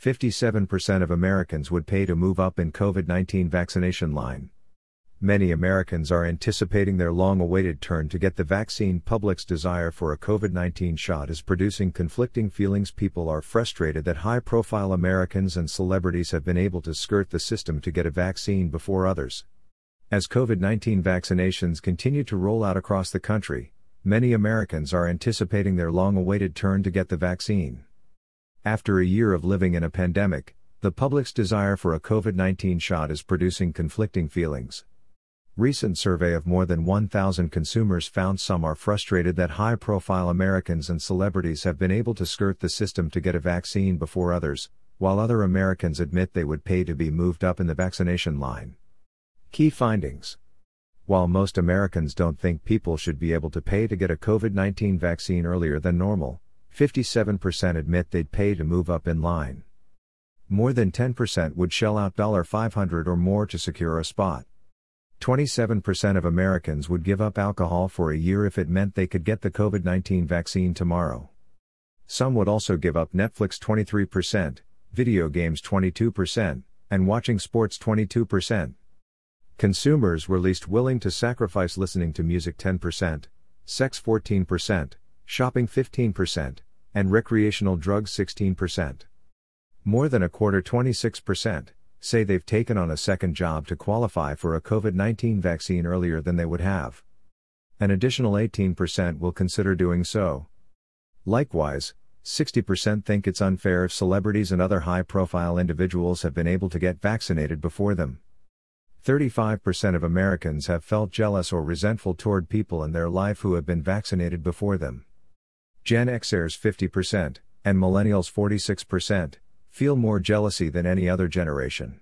57% of Americans would pay to move up in COVID 19 vaccination line. Many Americans are anticipating their long awaited turn to get the vaccine. Public's desire for a COVID 19 shot is producing conflicting feelings. People are frustrated that high profile Americans and celebrities have been able to skirt the system to get a vaccine before others. As COVID 19 vaccinations continue to roll out across the country, many Americans are anticipating their long awaited turn to get the vaccine. After a year of living in a pandemic, the public's desire for a COVID 19 shot is producing conflicting feelings. Recent survey of more than 1,000 consumers found some are frustrated that high profile Americans and celebrities have been able to skirt the system to get a vaccine before others, while other Americans admit they would pay to be moved up in the vaccination line. Key findings While most Americans don't think people should be able to pay to get a COVID 19 vaccine earlier than normal, 57% admit they'd pay to move up in line. More than 10% would shell out $500 or more to secure a spot. 27% of Americans would give up alcohol for a year if it meant they could get the COVID 19 vaccine tomorrow. Some would also give up Netflix 23%, video games 22%, and watching sports 22%. Consumers were least willing to sacrifice listening to music 10%, sex 14%, shopping 15%, and recreational drugs 16%. More than a quarter 26% say they've taken on a second job to qualify for a COVID 19 vaccine earlier than they would have. An additional 18% will consider doing so. Likewise, 60% think it's unfair if celebrities and other high profile individuals have been able to get vaccinated before them. 35% of Americans have felt jealous or resentful toward people in their life who have been vaccinated before them. Gen Xers 50%, and Millennials 46%, feel more jealousy than any other generation.